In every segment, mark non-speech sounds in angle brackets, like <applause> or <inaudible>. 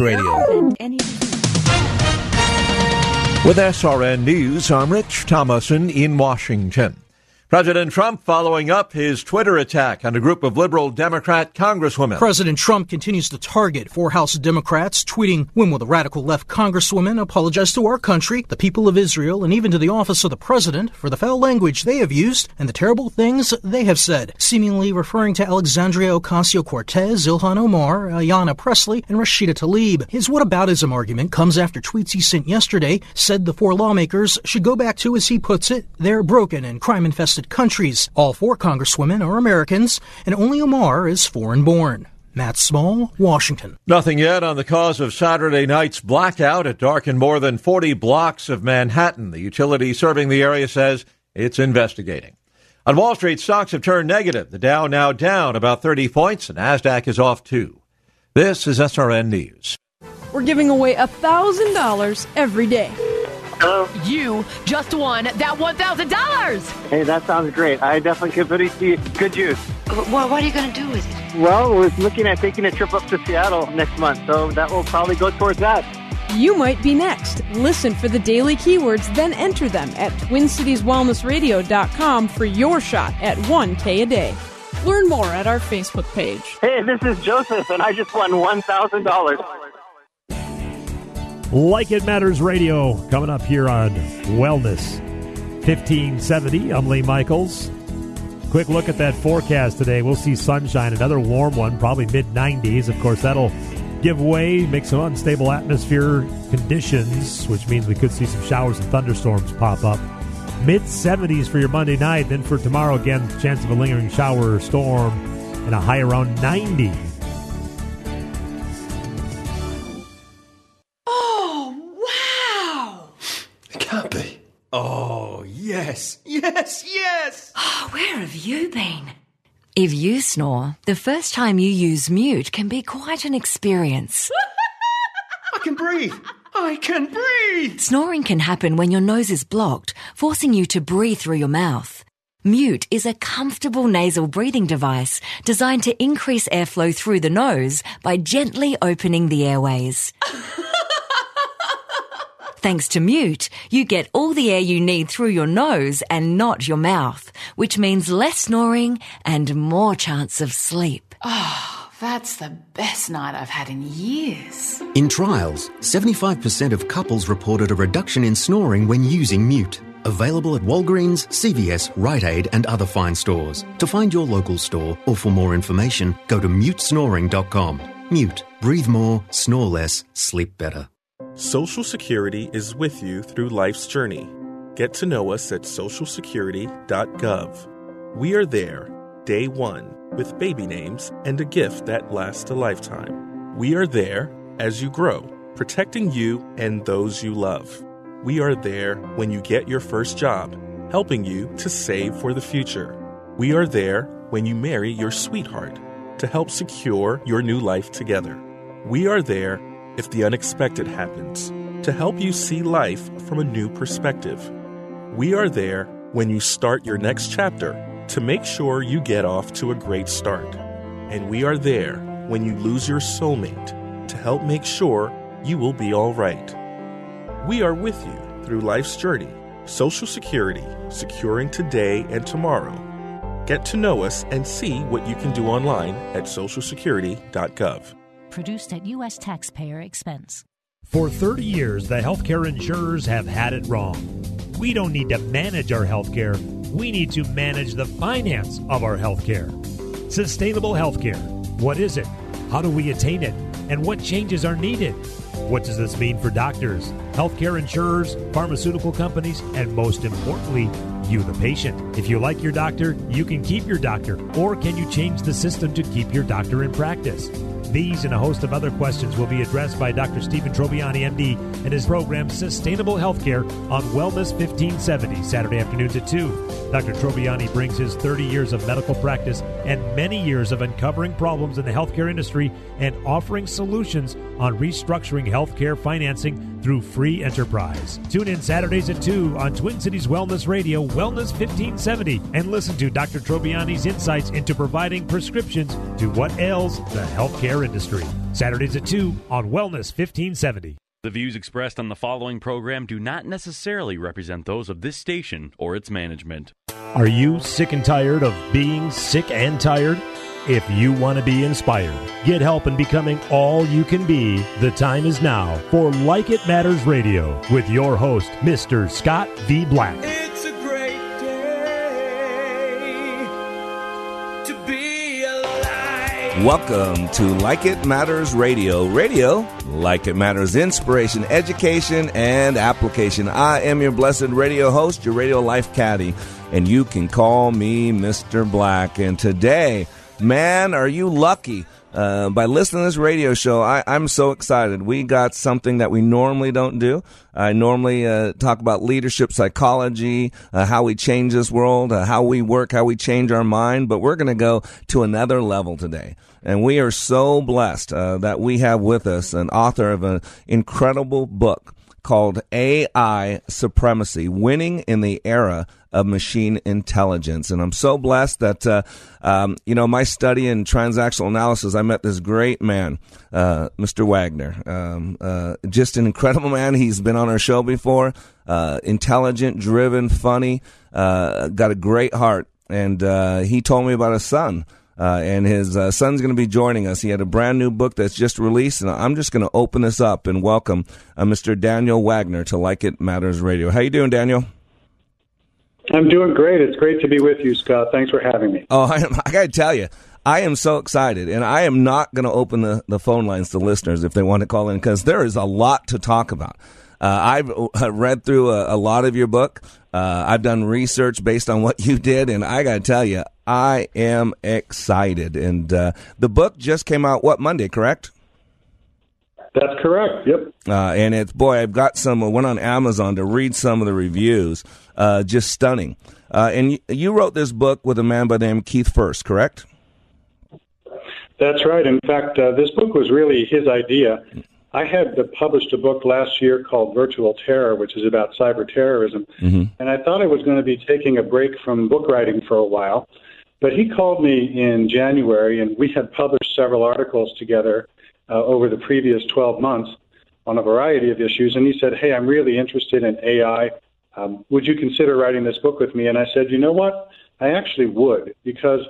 Radio. With SRN News, I'm Rich Thomason in Washington. President Trump following up his Twitter attack on a group of liberal Democrat congresswomen. President Trump continues to target four House Democrats, tweeting, When will the radical left congresswomen apologize to our country, the people of Israel, and even to the office of the president for the foul language they have used and the terrible things they have said, seemingly referring to Alexandria Ocasio Cortez, Ilhan Omar, Ayanna Pressley, and Rashida Tlaib. His whataboutism argument comes after tweets he sent yesterday said the four lawmakers should go back to, as he puts it, their broken and crime infested countries. All four congresswomen are Americans, and only Omar is foreign born. Matt Small, Washington. Nothing yet on the cause of Saturday night's blackout. It darkened more than 40 blocks of Manhattan. The utility serving the area says it's investigating. On Wall Street, stocks have turned negative. The Dow now down about 30 points, and NASDAQ is off too. This is SRN News. We're giving away $1,000 every day. Hello. You just won that $1,000. Hey, that sounds great. I definitely could put it to good use. Well, what are you going to do with it? Well, we're looking at taking a trip up to Seattle next month, so that will probably go towards that. You might be next. Listen for the daily keywords, then enter them at TwinCitiesWellnessRadio.com for your shot at 1K a day. Learn more at our Facebook page. Hey, this is Joseph, and I just won $1,000. Like It Matters Radio coming up here on Wellness 1570. I'm Lee Michaels. Quick look at that forecast today. We'll see sunshine, another warm one, probably mid 90s. Of course, that'll give way, make some unstable atmosphere conditions, which means we could see some showers and thunderstorms pop up. Mid 70s for your Monday night. Then for tomorrow, again, chance of a lingering shower or storm and a high around 90. Oh, yes, yes, yes. Oh, where have you been? If you snore, the first time you use mute can be quite an experience. <laughs> I can breathe. I can breathe. Snoring can happen when your nose is blocked, forcing you to breathe through your mouth. Mute is a comfortable nasal breathing device designed to increase airflow through the nose by gently opening the airways. <laughs> Thanks to Mute, you get all the air you need through your nose and not your mouth, which means less snoring and more chance of sleep. Oh, that's the best night I've had in years. In trials, 75% of couples reported a reduction in snoring when using Mute. Available at Walgreens, CVS, Rite Aid, and other fine stores. To find your local store or for more information, go to mutesnoring.com. Mute. Breathe more, snore less, sleep better. Social Security is with you through life's journey. Get to know us at socialsecurity.gov. We are there, day one, with baby names and a gift that lasts a lifetime. We are there as you grow, protecting you and those you love. We are there when you get your first job, helping you to save for the future. We are there when you marry your sweetheart to help secure your new life together. We are there if the unexpected happens, to help you see life from a new perspective. We are there when you start your next chapter to make sure you get off to a great start. And we are there when you lose your soulmate to help make sure you will be all right. We are with you through life's journey, Social Security, securing today and tomorrow. Get to know us and see what you can do online at socialsecurity.gov produced at U.S. taxpayer expense. For 30 years, the healthcare insurers have had it wrong. We don't need to manage our healthcare, we need to manage the finance of our healthcare. Sustainable healthcare. What is it? How do we attain it? And what changes are needed? What does this mean for doctors, healthcare insurers, pharmaceutical companies, and most importantly, you, the patient? If you like your doctor, you can keep your doctor, or can you change the system to keep your doctor in practice? These and a host of other questions will be addressed by Dr. Stephen Trobiani, MD, and his program Sustainable Healthcare on Wellness 1570, Saturday afternoons at 2. Dr. Trobiani brings his 30 years of medical practice and many years of uncovering problems in the healthcare industry and offering solutions on restructuring healthcare financing through free enterprise. Tune in Saturdays at 2 on Twin Cities Wellness Radio, Wellness 1570, and listen to Dr. Trobiani's insights into providing prescriptions to what ails the healthcare industry. Saturdays at 2 on Wellness 1570. The views expressed on the following program do not necessarily represent those of this station or its management. Are you sick and tired of being sick and tired? If you want to be inspired, get help in becoming all you can be, the time is now for Like It Matters Radio with your host, Mr. Scott V. Black. Welcome to Like It Matters Radio. Radio, like it matters, inspiration, education, and application. I am your blessed radio host, your radio life caddy, and you can call me Mr. Black. And today, man, are you lucky? Uh, by listening to this radio show, I, I'm so excited. We got something that we normally don't do. I normally uh, talk about leadership psychology, uh, how we change this world, uh, how we work, how we change our mind, but we're going to go to another level today. And we are so blessed uh, that we have with us an author of an incredible book called AI Supremacy Winning in the Era of Machine Intelligence. And I'm so blessed that, uh, um, you know, my study in transactional analysis, I met this great man, uh, Mr. Wagner. Um, uh, just an incredible man. He's been on our show before, uh, intelligent, driven, funny, uh, got a great heart. And uh, he told me about his son. Uh, and his uh, son's going to be joining us. He had a brand new book that's just released, and I'm just going to open this up and welcome uh, Mr. Daniel Wagner to Like It Matters Radio. How you doing, Daniel? I'm doing great. It's great to be with you, Scott. Thanks for having me. Oh, <laughs> I, I got to tell you, I am so excited, and I am not going to open the, the phone lines to listeners if they want to call in because there is a lot to talk about. Uh, I've uh, read through a, a, lot of your book. Uh, I've done research based on what you did, and I got to tell you, I am excited. And uh, the book just came out, what, Monday, correct? That's correct. Yep. Uh, and it's boy, I've got some. I went on Amazon to read some of the reviews. Uh, just stunning. Uh, and you, you, wrote this book with a man by the name Keith Furst, correct? That's right. In fact, uh, this book was really his idea. I had published a book last year called Virtual Terror, which is about cyber terrorism, mm-hmm. and I thought I was going to be taking a break from book writing for a while. But he called me in January, and we had published several articles together uh, over the previous 12 months on a variety of issues. And he said, Hey, I'm really interested in AI. Um, would you consider writing this book with me? And I said, You know what? I actually would, because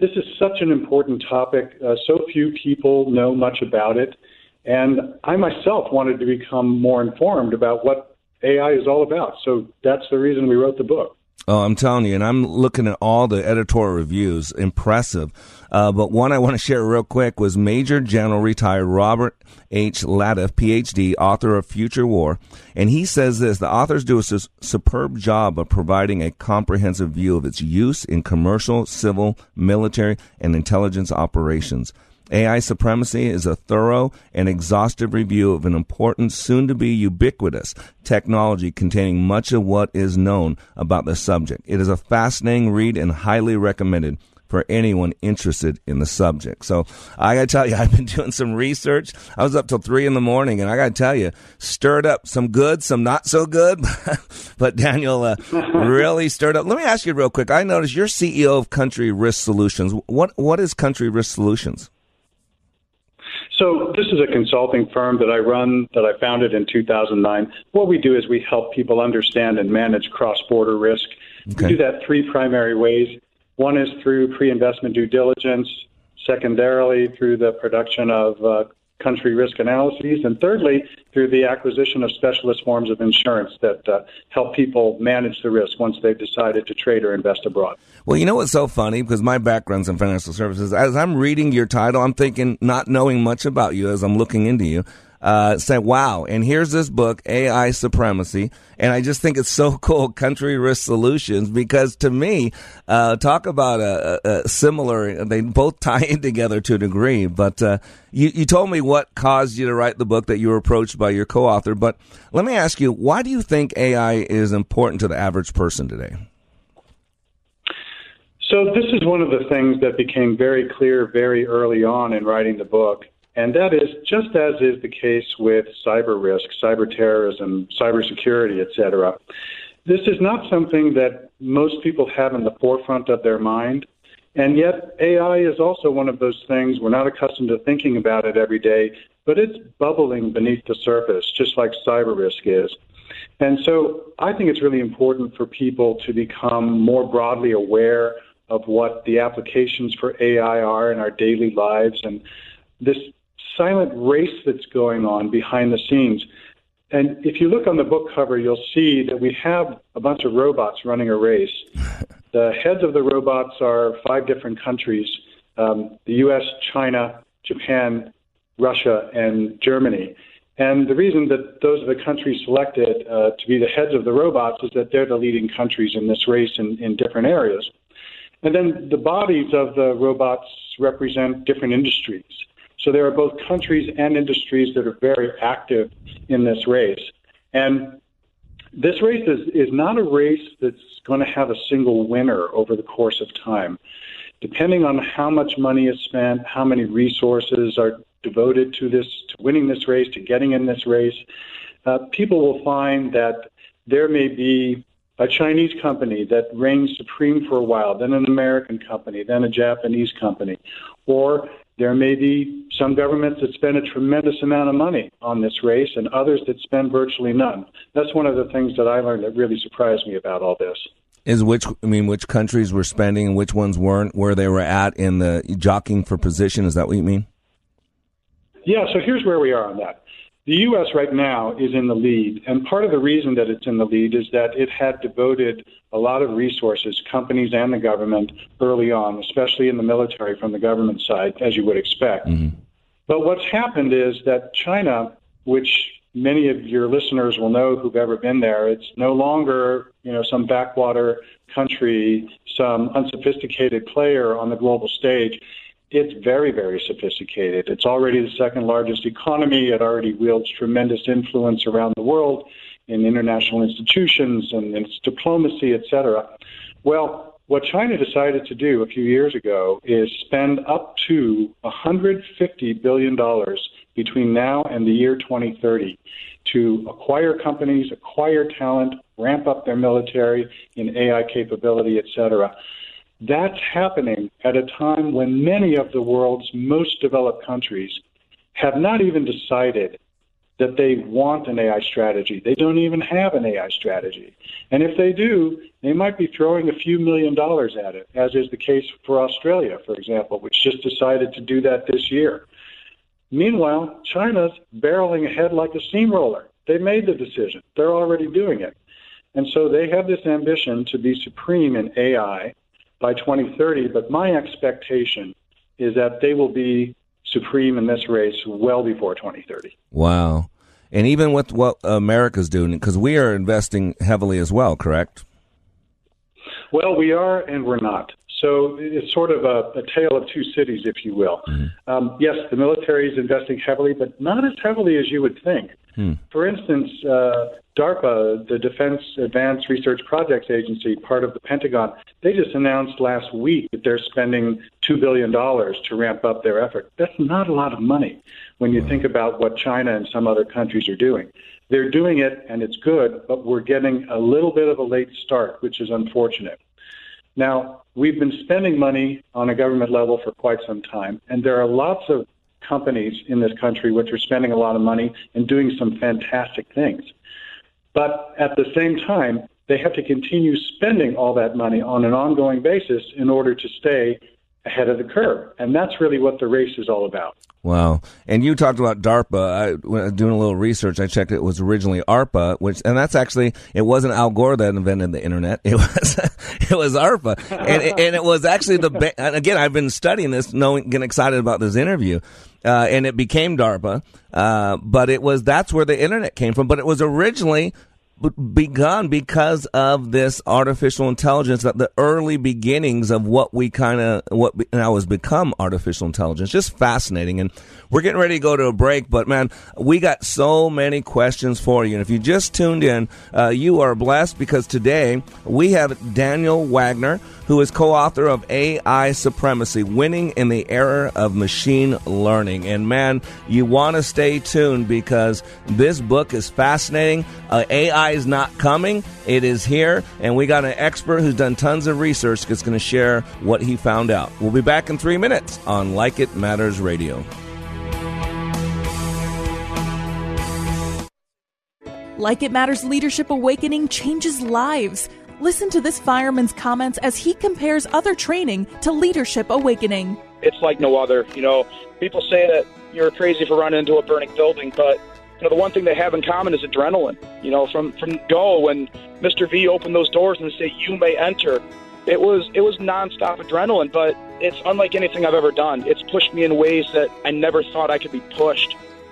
this is such an important topic. Uh, so few people know much about it. And I myself wanted to become more informed about what AI is all about. So that's the reason we wrote the book. Oh, I'm telling you, and I'm looking at all the editorial reviews. Impressive. Uh, but one I want to share real quick was Major General retired Robert H. Latiff, PhD, author of Future War. And he says this the authors do a su- superb job of providing a comprehensive view of its use in commercial, civil, military, and intelligence operations. AI Supremacy is a thorough and exhaustive review of an important, soon to be ubiquitous technology containing much of what is known about the subject. It is a fascinating read and highly recommended for anyone interested in the subject. So I got to tell you, <laughs> I've been doing some research. I was up till three in the morning, and I got to tell you, stirred up some good, some not so good. <laughs> but Daniel uh, <laughs> really stirred up. Let me ask you real quick. I noticed you're CEO of Country Risk Solutions. What what is Country Risk Solutions? So this is a consulting firm that I run that I founded in 2009. What we do is we help people understand and manage cross-border risk. Okay. We do that three primary ways. One is through pre-investment due diligence, secondarily through the production of uh, country risk analyses, and thirdly, through the acquisition of specialist forms of insurance that uh, help people manage the risk once they've decided to trade or invest abroad. Well, you know what's so funny? Because my background's in financial services. As I'm reading your title, I'm thinking, not knowing much about you as I'm looking into you, uh, said, "Wow!" And here's this book, AI Supremacy, and I just think it's so <laughs> cool, Country Risk Solutions, because to me, uh, talk about a, a, similar. They both <laughs> tie in together to a degree. But uh, you, you told me what caused you to write the book that you were approached by your co-author. But let me ask you, why do you think AI is important to the average person today? So this is one of the things that became very clear very early on in writing the book. And that is just as is the case with cyber risk, cyber terrorism, cybersecurity, et cetera. This is not something that most people have in the forefront of their mind. And yet, AI is also one of those things we're not accustomed to thinking about it every day, but it's bubbling beneath the surface, just like cyber risk is. And so I think it's really important for people to become more broadly aware of what the applications for AI are in our daily lives and this silent race that's going on behind the scenes. And if you look on the book cover, you'll see that we have a bunch of robots running a race. <laughs> the heads of the robots are five different countries um, the US, China, Japan, Russia, and Germany. And the reason that those are the countries selected uh, to be the heads of the robots is that they're the leading countries in this race in, in different areas. And then the bodies of the robots represent different industries. So there are both countries and industries that are very active in this race. And this race is, is not a race that's going to have a single winner over the course of time. Depending on how much money is spent, how many resources are devoted to this, to winning this race, to getting in this race, uh, people will find that there may be a Chinese company that reigns supreme for a while, then an American company, then a Japanese company, or there may be some governments that spend a tremendous amount of money on this race and others that spend virtually none. That's one of the things that I learned that really surprised me about all this. Is which I mean which countries were spending and which ones weren't, where they were at in the jockeying for position, is that what you mean? Yeah, so here's where we are on that. The U.S. right now is in the lead, and part of the reason that it's in the lead is that it had devoted a lot of resources, companies and the government, early on, especially in the military from the government side, as you would expect. Mm-hmm. But what's happened is that China, which many of your listeners will know who've ever been there, it's no longer you know some backwater country, some unsophisticated player on the global stage it's very, very sophisticated. It's already the second largest economy. It already wields tremendous influence around the world in international institutions and its diplomacy, et cetera. Well, what China decided to do a few years ago is spend up to $150 billion between now and the year 2030 to acquire companies, acquire talent, ramp up their military in AI capability, et cetera. That's happening at a time when many of the world's most developed countries have not even decided that they want an AI strategy. They don't even have an AI strategy. And if they do, they might be throwing a few million dollars at it, as is the case for Australia, for example, which just decided to do that this year. Meanwhile, China's barreling ahead like a steamroller. They made the decision. They're already doing it. And so they have this ambition to be supreme in AI by 2030, but my expectation is that they will be supreme in this race well before 2030. Wow. And even with what America's doing, because we are investing heavily as well, correct? Well, we are and we're not. So it's sort of a, a tale of two cities, if you will. Mm-hmm. Um, yes, the military is investing heavily, but not as heavily as you would think. Hmm. For instance, uh, DARPA, the Defense Advanced Research Projects Agency, part of the Pentagon, they just announced last week that they're spending $2 billion to ramp up their effort. That's not a lot of money when you think about what China and some other countries are doing. They're doing it and it's good, but we're getting a little bit of a late start, which is unfortunate. Now, we've been spending money on a government level for quite some time, and there are lots of companies in this country which are spending a lot of money and doing some fantastic things. But at the same time, they have to continue spending all that money on an ongoing basis in order to stay ahead of the curve. And that's really what the race is all about. Wow. And you talked about DARPA. I, was doing a little research, I checked it was originally ARPA, which, and that's actually, it wasn't Al Gore that invented the internet. <laughs> It was, it was ARPA. and, and it was actually the, again, I've been studying this, knowing, getting excited about this interview. Uh, and it became DARPA. Uh, but it was that's where the internet came from. But it was originally begun because of this artificial intelligence that the early beginnings of what we kind of what now has become artificial intelligence just fascinating and we're getting ready to go to a break but man we got so many questions for you and if you just tuned in uh, you are blessed because today we have daniel wagner who is co-author of AI Supremacy: Winning in the Era of Machine Learning. And man, you want to stay tuned because this book is fascinating. Uh, AI is not coming; it is here, and we got an expert who's done tons of research that's going to share what he found out. We'll be back in three minutes on Like It Matters Radio. Like It Matters Leadership Awakening changes lives. Listen to this fireman's comments as he compares other training to Leadership Awakening. It's like no other. You know, people say that you're crazy for running into a burning building, but you know, the one thing they have in common is adrenaline. You know, from from go when Mr. V opened those doors and said, "You may enter," it was it was nonstop adrenaline. But it's unlike anything I've ever done. It's pushed me in ways that I never thought I could be pushed.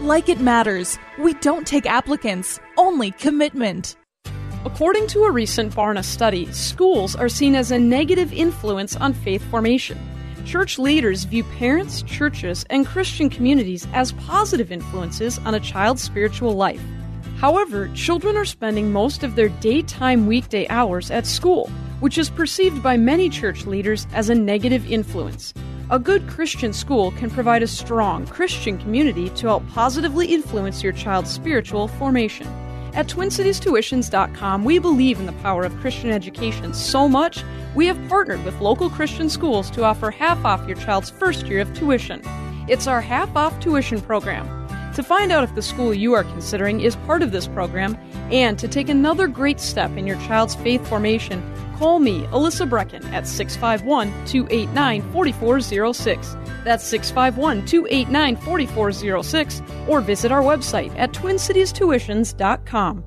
Like it matters. We don't take applicants, only commitment. According to a recent Barna study, schools are seen as a negative influence on faith formation. Church leaders view parents, churches, and Christian communities as positive influences on a child's spiritual life. However, children are spending most of their daytime weekday hours at school, which is perceived by many church leaders as a negative influence. A good Christian school can provide a strong Christian community to help positively influence your child's spiritual formation. At TwinCitiesTuitions.com, we believe in the power of Christian education so much, we have partnered with local Christian schools to offer half off your child's first year of tuition. It's our half off tuition program. To find out if the school you are considering is part of this program, and to take another great step in your child's faith formation, Call me, Alyssa Brecken, at 651 289 4406. That's 651 289 4406, or visit our website at twincitiestuitions.com.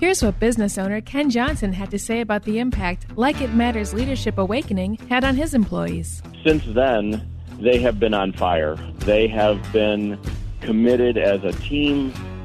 Here's what business owner Ken Johnson had to say about the impact Like It Matters Leadership Awakening had on his employees. Since then, they have been on fire. They have been committed as a team,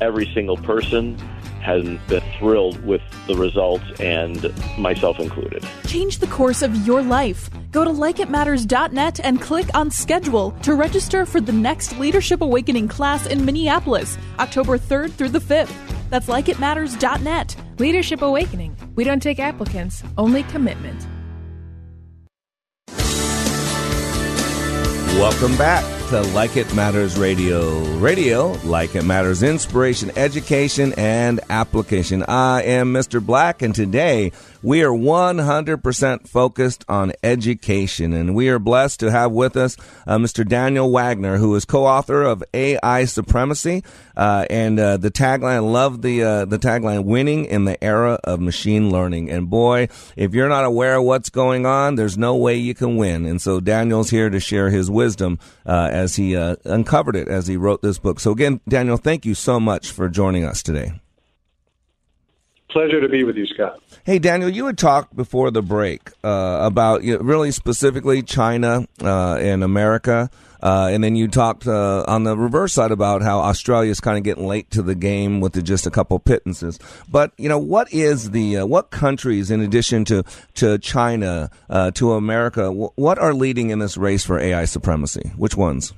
Every single person has been thrilled with the results, and myself included. Change the course of your life. Go to likeitmatters.net and click on schedule to register for the next Leadership Awakening class in Minneapolis, October 3rd through the 5th. That's likeitmatters.net. Leadership Awakening. We don't take applicants, only commitment. Welcome back to Like It Matters Radio. Radio, like it matters, inspiration, education, and application. I am Mr. Black, and today we are 100% focused on education, and we are blessed to have with us uh, Mr. Daniel Wagner, who is co-author of AI Supremacy, uh, and uh, the tagline. Love the uh, the tagline: "Winning in the era of machine learning." And boy, if you're not aware of what's going on, there's no way you can win. And so Daniel's here to share his wisdom uh, as he uh, uncovered it as he wrote this book. So again, Daniel, thank you so much for joining us today. Pleasure to be with you, Scott. Hey, Daniel, you had talked before the break uh, about you know, really specifically China uh, and America. Uh, and then you talked uh, on the reverse side about how Australia is kind of getting late to the game with the, just a couple pittances. But you know, what is the uh, what countries, in addition to to China, uh, to America, what are leading in this race for AI supremacy? Which ones?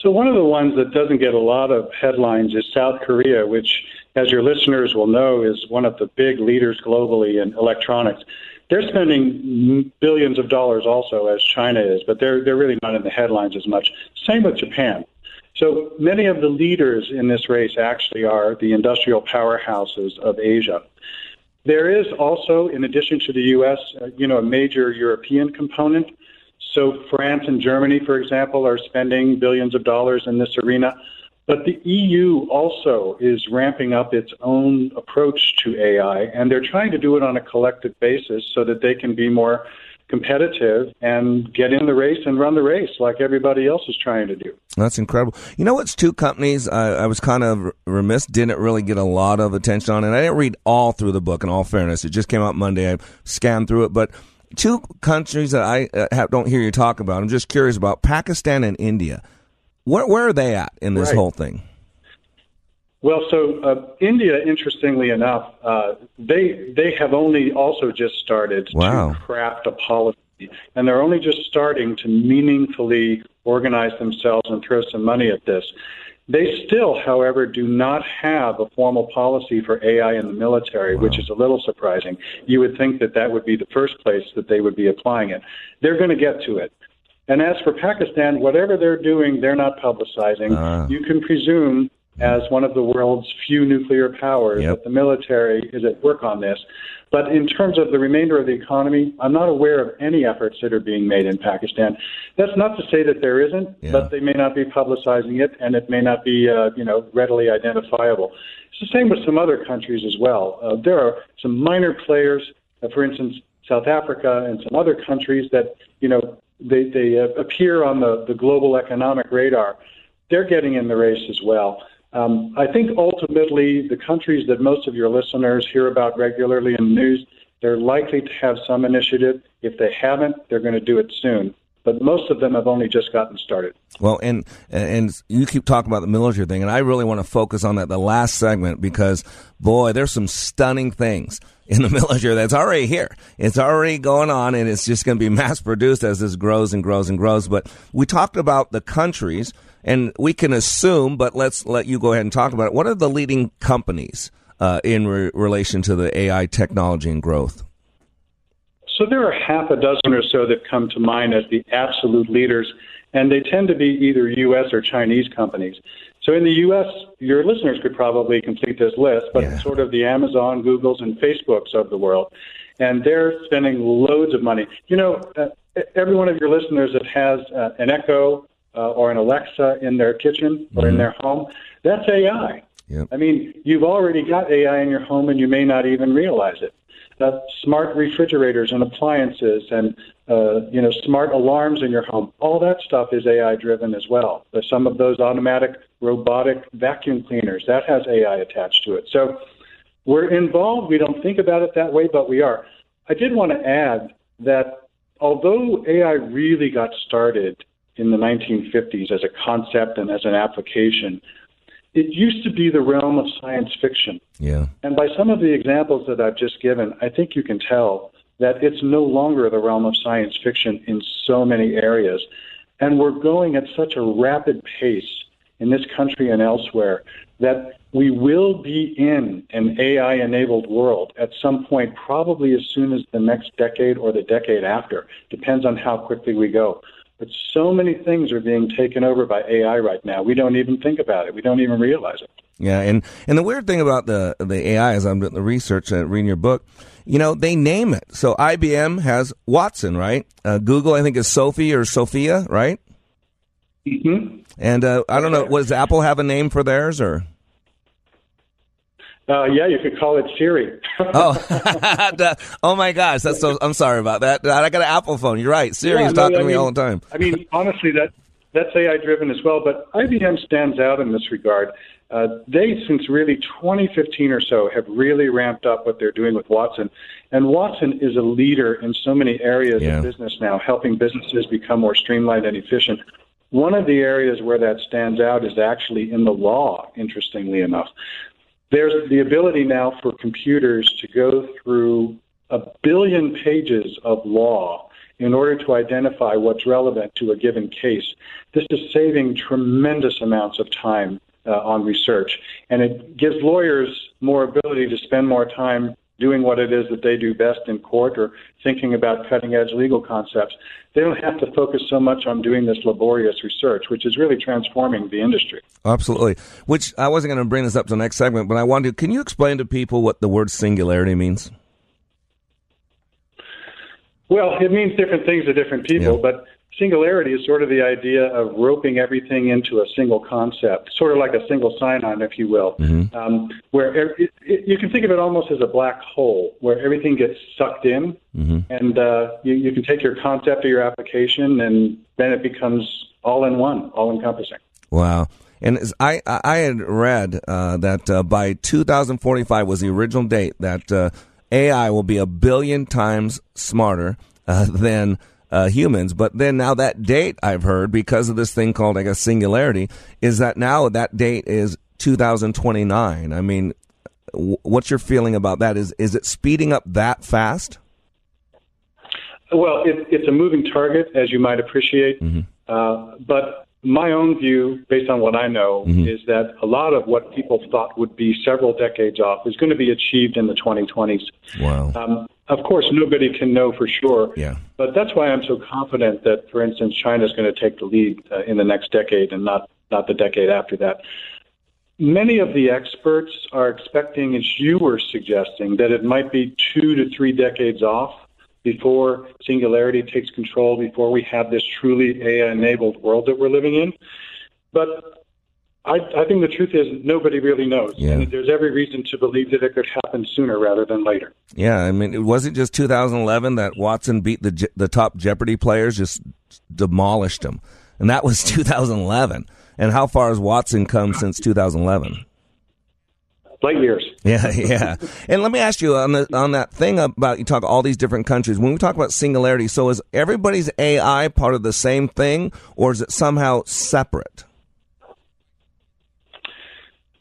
So one of the ones that doesn't get a lot of headlines is South Korea, which as your listeners will know, is one of the big leaders globally in electronics. They're spending billions of dollars also, as China is, but they're they're really not in the headlines as much. Same with Japan. So many of the leaders in this race actually are the industrial powerhouses of Asia. There is also, in addition to the U.S., uh, you know, a major European component. So France and Germany, for example, are spending billions of dollars in this arena. But the EU also is ramping up its own approach to AI, and they're trying to do it on a collective basis so that they can be more competitive and get in the race and run the race like everybody else is trying to do. That's incredible. You know what's two companies I, I was kind of remiss, didn't really get a lot of attention on, and I didn't read all through the book, in all fairness. It just came out Monday. I scanned through it, but two countries that I uh, have, don't hear you talk about, I'm just curious about Pakistan and India. Where, where are they at in this Right. whole thing? Well, so uh, India, interestingly enough, uh, they they have only also just started Wow. to craft a policy, and they're only just starting to meaningfully organize themselves and throw some money at this. They still, however, do not have a formal policy for AI in the military, which is a little surprising. You would think that that would be the first place that they would be applying it. They're going to get to it. And as for Pakistan, whatever they're doing, they're not publicizing. Ah. You can presume, as one of the world's few nuclear powers, that the military is at work on this. But in terms of the remainder of the economy, I'm not aware of any efforts that are being made in Pakistan. That's not to say that there isn't, but they may not be publicizing it, and it may not be, uh, you know, readily identifiable. It's the same with some other countries as well. Uh, there are some minor players, uh, for instance, South Africa and some other countries that, you know, they, they uh, appear on the, the global economic radar. They're getting in the race as well. Um, I think ultimately the countries that most of your listeners hear about regularly in the news, they're likely to have some initiative. If they haven't, they're going to do it soon. But most of them have only just gotten started. Well, and and you keep talking about the military thing, and I really want to focus on that the last segment because boy, there's some stunning things in the <laughs> military that's already here. It's already going on, and it's just going to be mass produced as this grows and grows and grows. But we talked about the countries, and we can assume, but let's let you go ahead and talk about it. What are the leading companies uh, in re- relation to the AI technology and growth? So there are half a dozen or so that come to mind as the absolute leaders, and they tend to be either U.S. or Chinese companies. So in the U.S., your listeners could probably complete this list, but it's sort of the Amazon, Googles, and Facebooks of the world. And they're spending loads of money. You know, uh, every one of your listeners that has uh, an Echo uh, or an Alexa in their kitchen or in their home, that's AI. I mean, you've already got AI in your home and you may not even realize it. Smart refrigerators and appliances and uh, you know smart alarms in your home. All that stuff is ai driven as well. Uh, some of those automatic robotic vacuum cleaners that has ai attached to it. So we're involved. We don't think about it that way but we are. I did want to add that although ai really got started in the 1950s as a concept and as an application it used to be the realm of science fiction Yeah. and by some of the examples that I've just given, I think you can tell that it's no longer the realm of science fiction in so many areas. And we're going at such a rapid pace in this country and elsewhere that we will be in an AI enabled world at some point, probably as soon as the next decade or the decade after. Depends on how quickly we go. But so many things are being taken over by AI right now. We don't even think about it. We don't even realize it. Yeah, and and the weird thing about the the AI as I'm doing the research and reading your book, you know, they name it. So IBM has Watson, right? Uh, Google, I think, is Sophie or Sophia, right? Mm-hmm. And uh, I don't know, does Apple have a name for theirs or? Uh, yeah, you could call it Siri. <laughs> oh, <laughs> oh my gosh, that's so. I'm sorry about that. I got an Apple phone. You're right. Siri's Yeah, no, talking I to me mean- all the time. I mean, <laughs> honestly, that that's AI driven as well. But IBM stands out in this regard. Uh, they, since really 2015 or so, have really ramped up what they're doing with Watson. And Watson is a leader in so many areas Yeah. of business now, helping businesses become more streamlined and efficient. One of the areas where that stands out is actually in the law, interestingly enough. There's the ability now for computers to go through a billion pages of law in order to identify what's relevant to a given case. This is saving tremendous amounts of time uh, on research. And it gives lawyers more ability to spend more time doing what it is that they do best in court or thinking about cutting edge legal concepts. They don't have to focus so much on doing this laborious research, which is really transforming the industry. Absolutely. Which I wasn't going to bring this up to the next segment, but I wanted to. Can you explain to people what the word singularity means? Well, it means different things to different people, yeah. but singularity is sort of the idea of roping everything into a single concept, sort of like a single sign-on, if you will, mm-hmm. um, where it, it, you can think of it almost as a black hole, where everything gets sucked in, mm-hmm. and uh, you, you can take your concept or your application, and then it becomes all in one, all encompassing. Wow. And I I had read uh, that uh, by 2045 was the original date that uh, AI will be a billion times smarter uh, than uh, humans. But then now that date I've heard because of this thing called I guess singularity is that now that date is 2029. I mean, w- what's your feeling about that? Is is it speeding up that fast? Well, it, it's a moving target, as you might appreciate. Mm-hmm. Uh, but my own view, based on what I know, mm-hmm. is that a lot of what people thought would be several decades off is going to be achieved in the 2020s. Wow. Um, of course, nobody can know for sure. Yeah. But that's why I'm so confident that, for instance, China is going to take the lead uh, in the next decade and not, not the decade after that. Many of the experts are expecting, as you were suggesting, that it might be two to three decades off before singularity takes control, before we have this truly AI enabled world that we're living in. But I, I think the truth is nobody really knows. Yeah. And there's every reason to believe that it could happen sooner rather than later. Yeah, I mean, it wasn't just 2011 that Watson beat the the top Jeopardy players, just demolished them, and that was <laughs> 2011. And how far has Watson come since 2011? light years. <laughs> Yeah, yeah. and let me ask you on the on that thing about you talk all these different countries. When we talk about singularity, so is everybody's AI part of the same thing, or is it somehow separate?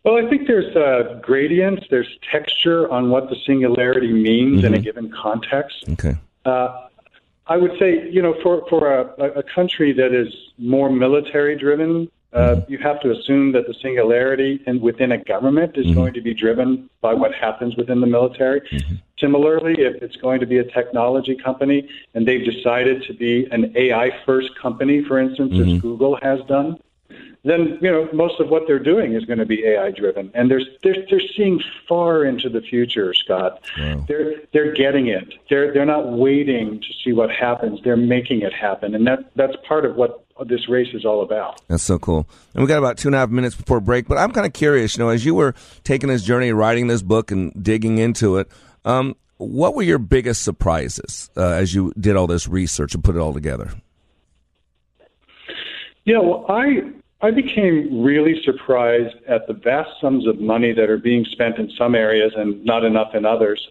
Well, I think there's uh, gradients, there's texture on what the singularity means mm-hmm. in a given context. Okay. Uh, I would say, you know, for for a, a country that is more military driven, uh, mm-hmm. you have to assume that the singularity and within a government is mm-hmm. going to be driven by what happens within the military. Mm-hmm. Similarly, if it's going to be a technology company and they've decided to be an AI first company, for instance, as Mm-hmm. Google has done, then you know most of what they're doing is going to be AI driven, and they're they're, they're seeing far into the future, Scott. Wow. They're they're getting it. They're they're not waiting to see what happens. They're making it happen, and that that's part of what this race is all about. That's so cool. And we got about two and a half minutes before break, but I'm kind of curious. You know, as you were taking this journey, writing this book, and digging into it. Um, what were your biggest surprises uh, as you did all this research and put it all together? Yeah, well, I I became really surprised at the vast sums of money that are being spent in some areas and not enough in others,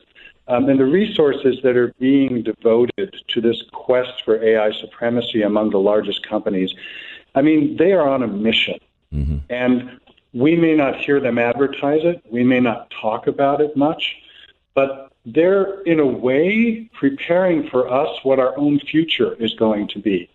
um, and the resources that are being devoted to this quest for AI supremacy among the largest companies. I mean, they are on a mission, mm-hmm. and we may not hear them advertise it, we may not talk about it much, but they're in a way preparing for us what our own future is going to be.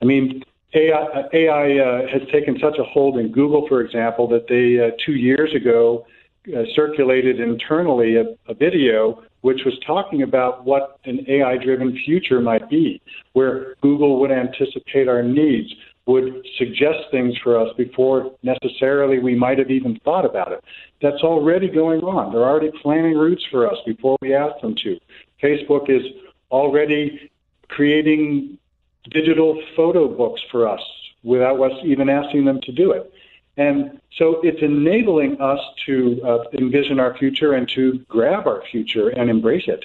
I mean, AI, AI uh, has taken such a hold in Google, for example, that they uh, two years ago uh, circulated internally a, a video which was talking about what an AI driven future might be, where Google would anticipate our needs, would suggest things for us before necessarily we might have even thought about it. That's already going on. They're already planning routes for us before we ask them to. Facebook is already creating digital photo books for us without us even asking them to do it. And so it's enabling us to uh, envision our future and to grab our future and embrace it.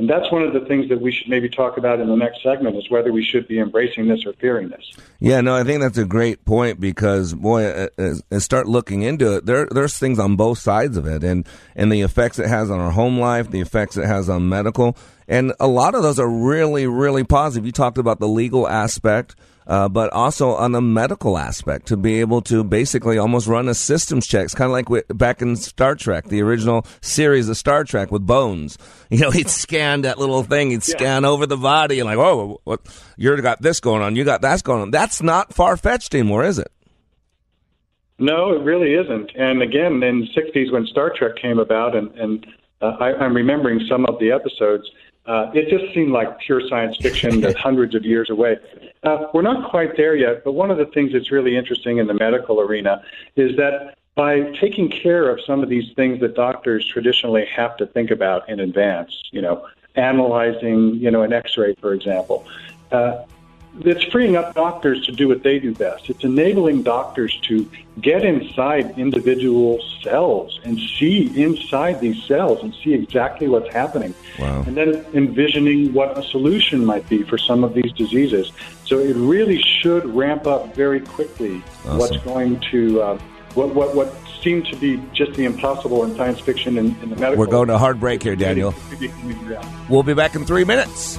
And that's one of the things that we should maybe talk about in the next segment is whether we should be embracing this or fearing this. Yeah, no, I think that's a great point because boy, uh, uh, as, as start looking into it, there there's things on both sides of it, and and the effects it has on our home life, the effects it has on medical, and a lot of those are really really positive. You talked about the legal aspect. Uh, but also on the medical aspect to be able to basically almost run a systems checks, kind of like back in Star Trek, the original series of Star Trek with Bones. <laughs> You know, he'd scan that little thing, he'd scan over the body, and like, oh, what, you got this going on, you got that going on. That's not far fetched anymore, is it? No, it really isn't. And again, in the 60s when Star Trek came about, and, and uh, I, I'm remembering some of the episodes, uh, it just seemed like pure science fiction that's <laughs> hundreds of years away. Uh, we're not quite there yet, but one of the things that's really interesting in the medical arena is that by taking care of some of these things that doctors traditionally have to think about in advance, you know, analyzing, you know, an X-ray, for example, uh, it's freeing up doctors to do what they do best. It's enabling doctors to get inside individual cells and see inside these cells and see exactly what's happening. Wow. And then envisioning what a solution might be for some of these diseases. So it really should ramp up very quickly Awesome. what's going to, uh, what, what, what seemed to be just the impossible in science fiction and in the medical. We're going to a hard break here, Daniel. We'll be back in three minutes.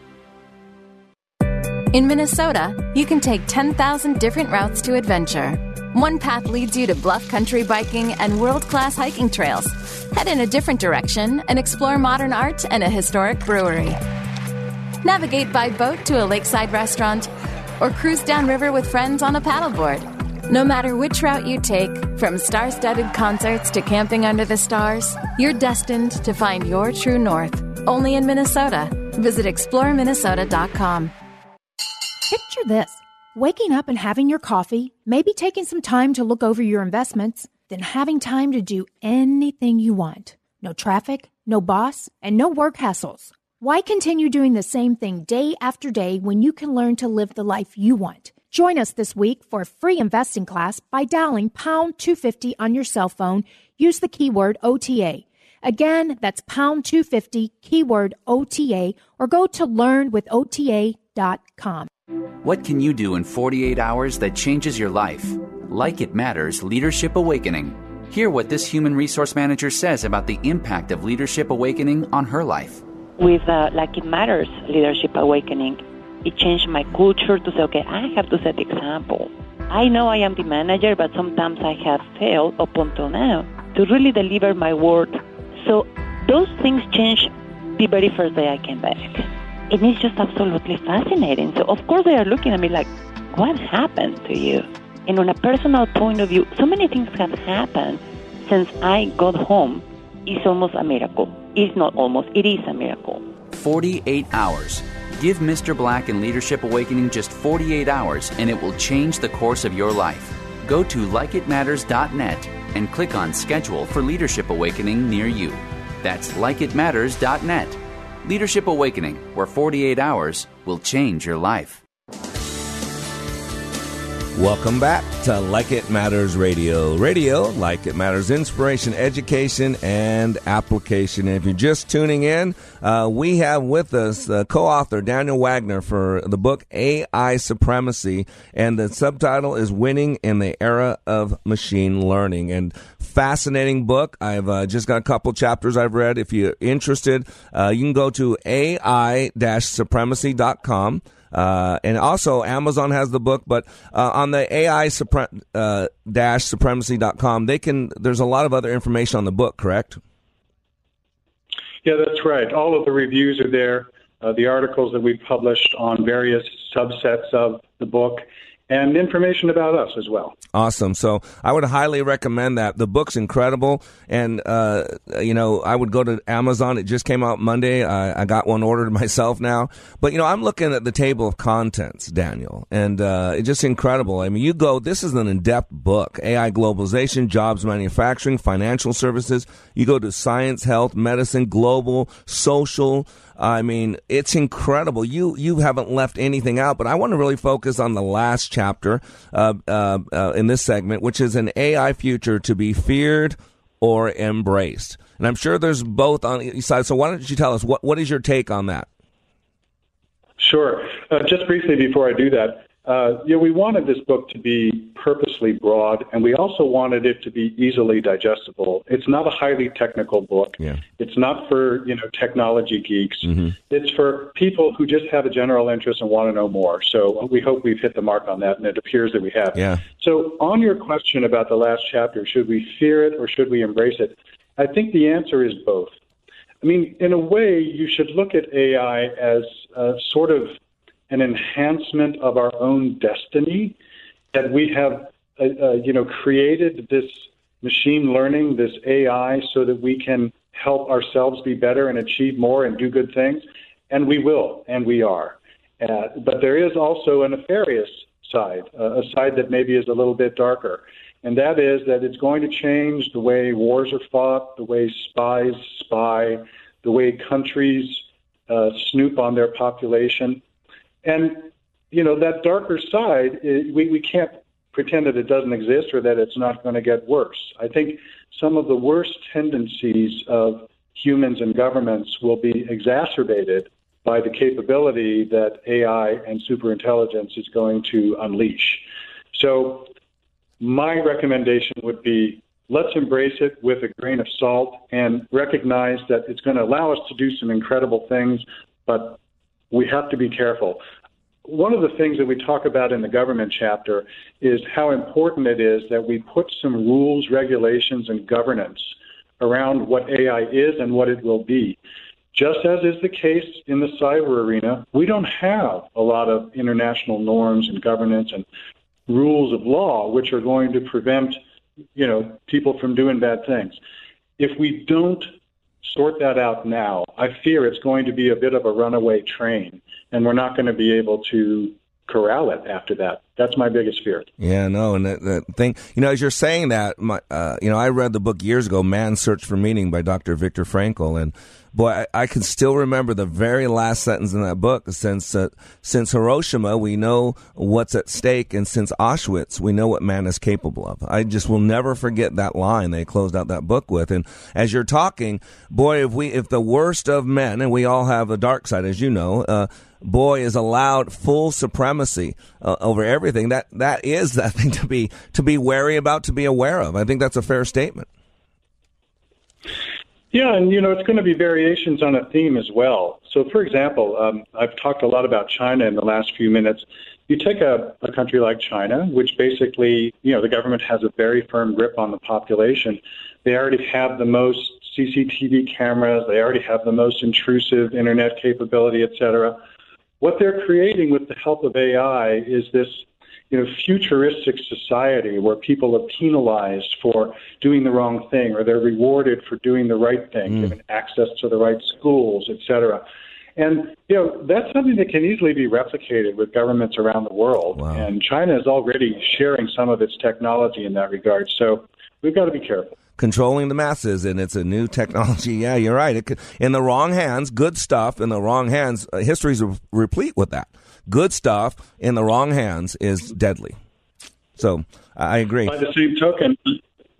In Minnesota, you can take 10,000 different routes to adventure. One path leads you to bluff country biking and world class hiking trails. Head in a different direction and explore modern art and a historic brewery. Navigate by boat to a lakeside restaurant or cruise downriver with friends on a paddleboard. No matter which route you take, from star studded concerts to camping under the stars, you're destined to find your true north. Only in Minnesota. Visit exploreminnesota.com. Picture this waking up and having your coffee, maybe taking some time to look over your investments, then having time to do anything you want. No traffic, no boss, and no work hassles. Why continue doing the same thing day after day when you can learn to live the life you want? Join us this week for a free investing class by dialing pound 250 on your cell phone. Use the keyword OTA. Again, that's pound 250 keyword OTA or go to learnwithota.com. What can you do in 48 hours that changes your life? Like It Matters Leadership Awakening. Hear what this human resource manager says about the impact of Leadership Awakening on her life. With uh, Like It Matters Leadership Awakening, it changed my culture to say, okay, I have to set the example. I know I am the manager, but sometimes I have failed up until now to really deliver my word. So those things changed the very first day I came back. And it's just absolutely fascinating. So, of course, they are looking at me like, what happened to you? And on a personal point of view, so many things have happened since I got home. It's almost a miracle. It's not almost, it is a miracle. 48 hours. Give Mr. Black and Leadership Awakening just 48 hours and it will change the course of your life. Go to likeitmatters.net and click on Schedule for Leadership Awakening near you. That's likeitmatters.net. Leadership Awakening, where 48 hours will change your life. Welcome back to Like It Matters Radio. Radio, like it matters, inspiration, education, and application. And if you're just tuning in, uh, we have with us uh, co author Daniel Wagner for the book AI Supremacy. And the subtitle is Winning in the Era of Machine Learning. And fascinating book. I've uh, just got a couple chapters I've read. If you're interested, uh, you can go to ai-supremacy.com. Uh, and also Amazon has the book, but uh, on the AI supre- uh, dash they can, there's a lot of other information on the book, correct? Yeah, that's right. All of the reviews are there, uh, the articles that we've published on various subsets of the book, and information about us as well. Awesome. So I would highly recommend that. The book's incredible, and uh, you know I would go to Amazon. It just came out Monday. I, I, got one ordered <laughs> myself now. But you know I'm looking at the table of contents, Daniel, and uh, it's just incredible. I mean, you go. This is an in-depth book: AI globalization, jobs, manufacturing, financial services. You go to science, health, medicine, global, social. I mean, it's incredible. You you haven't left anything out, but I want to really focus on the last chapter uh, uh, uh, in this segment, which is an AI future to be feared or embraced. And I'm sure there's both on each side. So why don't you tell us what what is your take on that? Sure. Uh, just briefly before I do that, uh, know, we wanted this book to be purposely broad, and we also wanted it to be easily digestible. It's not a highly technical book. Yeah. It's not for you know technology geeks. Mm-hmm. It's for people who just have a general interest and want to know more. So we hope we've hit the mark on that, and it appears that we have. Yeah. So on your question about the last chapter, should we fear it or should we embrace it? I think the answer is both. I mean, in a way, you should look at AI as a sort of an enhancement of our own destiny that we have uh, uh, you know created this machine learning this AI so that we can help ourselves be better and achieve more and do good things. And we will and we are. Uh, but there is also a nefarious side uh, a side that maybe is a little bit darker. And that is that it's going to change the way wars are fought the way spies spy the way countries uh, snoop on their population and, you know, that darker side, eh, we, we can't pretend that it doesn't exist or that it's not going to get worse. I think some of the worst tendencies of humans and governments will be exacerbated by the capability that AI and superintelligence is going to unleash. So, my recommendation would be let's embrace it with a grain of salt and recognize that it's going to allow us to do some incredible things, but we have to be careful. One of the things that we talk about in the government chapter is how important it is that we put some rules, regulations, and governance around what AI is and what it will be. Just as is the case in the cyber arena, we don't have a lot of international norms and governance and rules of law which are going to prevent, you know, people from doing bad things. If we don't sort that out now, I fear it's going to be a bit of a runaway train, and we're not going to be able to corral it after that. That's my biggest fear. Yeah, no, and that thing, you know, as you're saying that, my, uh, you know, I read the book years ago, Man's Search for Meaning by Dr. Viktor Frankl, and boy, I, I, can still remember the very last sentence in that book. Since uh, since Hiroshima, we know what's at stake, and since Auschwitz, we know what man is capable of. I just will never forget that line they closed out that book with. And as you're talking, boy, if we if the worst of men, and we all have a dark side, as you know. Uh, boy is allowed full supremacy uh, over everything. That that is <laughs> that thing to be to be wary about, to be aware of. I think that's a fair statement. Yeah, and you know it's going to be variations on a theme as well. So, for example, um, I've talked a lot about China in the last few minutes. You take a, a country like China, which basically, you know, the government has a very firm grip on the population. They already have the most CCTV cameras. They already have the most intrusive internet capability, et cetera. What they're creating with the help of AI is this you know, futuristic society where people are penalized for doing the wrong thing or they're rewarded for doing the right thing, mm. given access to the right schools, et cetera. And, you know, that's something that can easily be replicated with governments around the world. Wow. And China is already sharing some of its technology in that regard. So we've got to be careful controlling the masses, and it's a new technology. <laughs> Yeah, you're right. It could, in the wrong hands, good stuff. In the wrong hands, uh, history's re- replete with that good stuff in the wrong hands is deadly. So I agree. By the same token,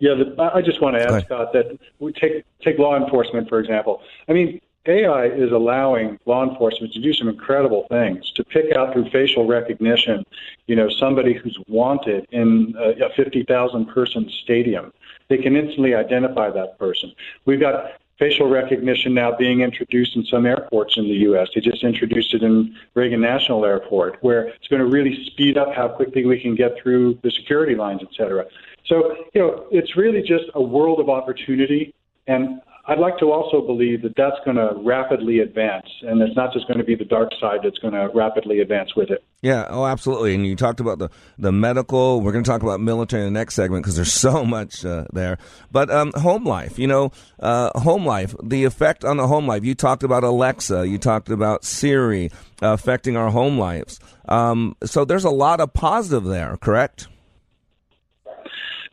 yeah, the, I just want to add, Scott, that we take take law enforcement for example. I mean, AI is allowing law enforcement to do some incredible things. To pick out through facial recognition, you know, somebody who's wanted in a, a 50,000 person stadium, they can instantly identify that person. We've got facial recognition now being introduced in some airports in the U.S. They just introduced it in Reagan National Airport, where it's going to really speed up how quickly we can get through the security lines, et cetera. So, you know, it's really just a world of opportunity. And I'd like to also believe that that's going to rapidly advance, and it's not just going to be the dark side that's going to rapidly advance with it. Yeah, oh, absolutely. And you talked about the, the medical. We're going to talk about military in the next segment because there's <laughs> so much uh, there. But um, home life, you know, uh, home life, the effect on the home life. You talked about Alexa. You talked about Siri uh, affecting our home lives. Um, so there's a lot of positive there, correct?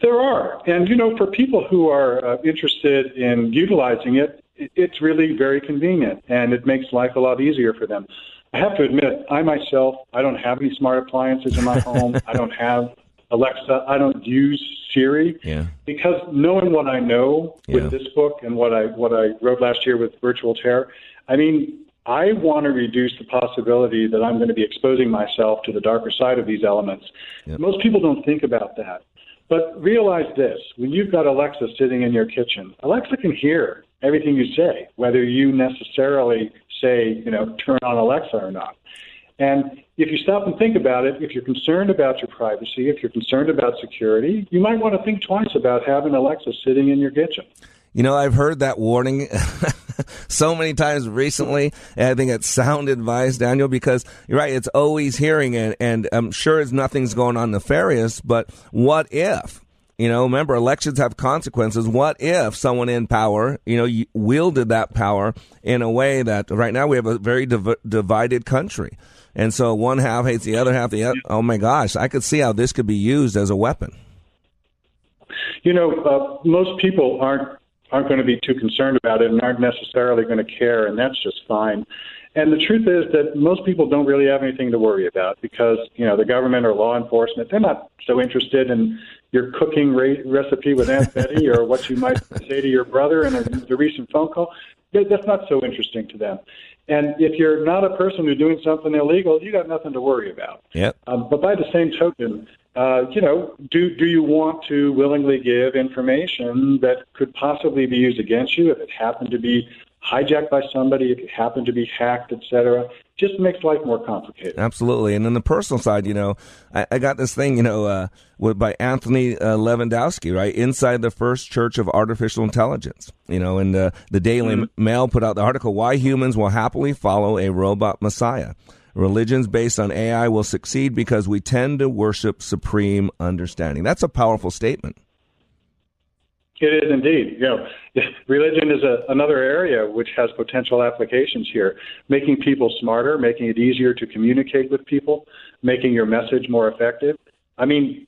There are. And, you know, for people who are uh, interested in utilizing it, it's really very convenient and it makes life a lot easier for them. I have to admit, I myself, I don't have any smart appliances in my <laughs> home. I don't have Alexa. I don't use Siri. Yeah. Because knowing what I know with Yeah. this book and what I what I wrote last year with Virtual Terror, I mean, I want to reduce the possibility that I'm going to be exposing myself to the darker side of these elements. Most people don't think about that. But realize this when you've got Alexa sitting in your kitchen, Alexa can hear everything you say, whether you necessarily say, you know, turn on Alexa or not. And if you stop and think about it, if you're concerned about your privacy, if you're concerned about security, you might want to think twice about having Alexa sitting in your kitchen. You know, I've heard that warning <laughs> so many times recently, and I think it's sound advice, Daniel, because you're right, it's always hearing it, and I'm sure it's nothing's going on nefarious, but what if? You know, remember, elections have consequences. What if someone in power, you know, wielded that power in a way that right now we have a very div- divided country. And so one half hates the other half. The other, oh my gosh, I could see how this could be used as a weapon. You know, uh, most people aren't aren't going to be too concerned about it and aren't necessarily going to care, and that's just fine. And the truth is that most people don't really have anything to worry about because you know the government or law enforcement they're not so interested in your cooking re- recipe with Aunt Betty <laughs> or what you might say to your brother in a, the recent phone call. That- That's not so interesting to them. And if you're not a person who's doing something illegal, you got nothing to worry about. Yep. Um, but by the same token, uh, you know, do do you want to willingly give information that could possibly be used against you if it happened to be hijacked by somebody, if it happened to be hacked, etc. Just makes life more complicated. Absolutely. And on the personal side, you know, I, I got this thing, you know, uh, with, by Anthony uh, Levandowski, right? Inside the First Church of Artificial Intelligence, you know, and uh, the Daily Mail put out the article, Why Humans Will Happily Follow a Robot Messiah. Religions based on AI will succeed because we tend to worship supreme understanding. That's a powerful statement. It is indeed. You know, religion is a, another area which has potential applications here, making people smarter, making it easier to communicate with people, making your message more effective. I mean,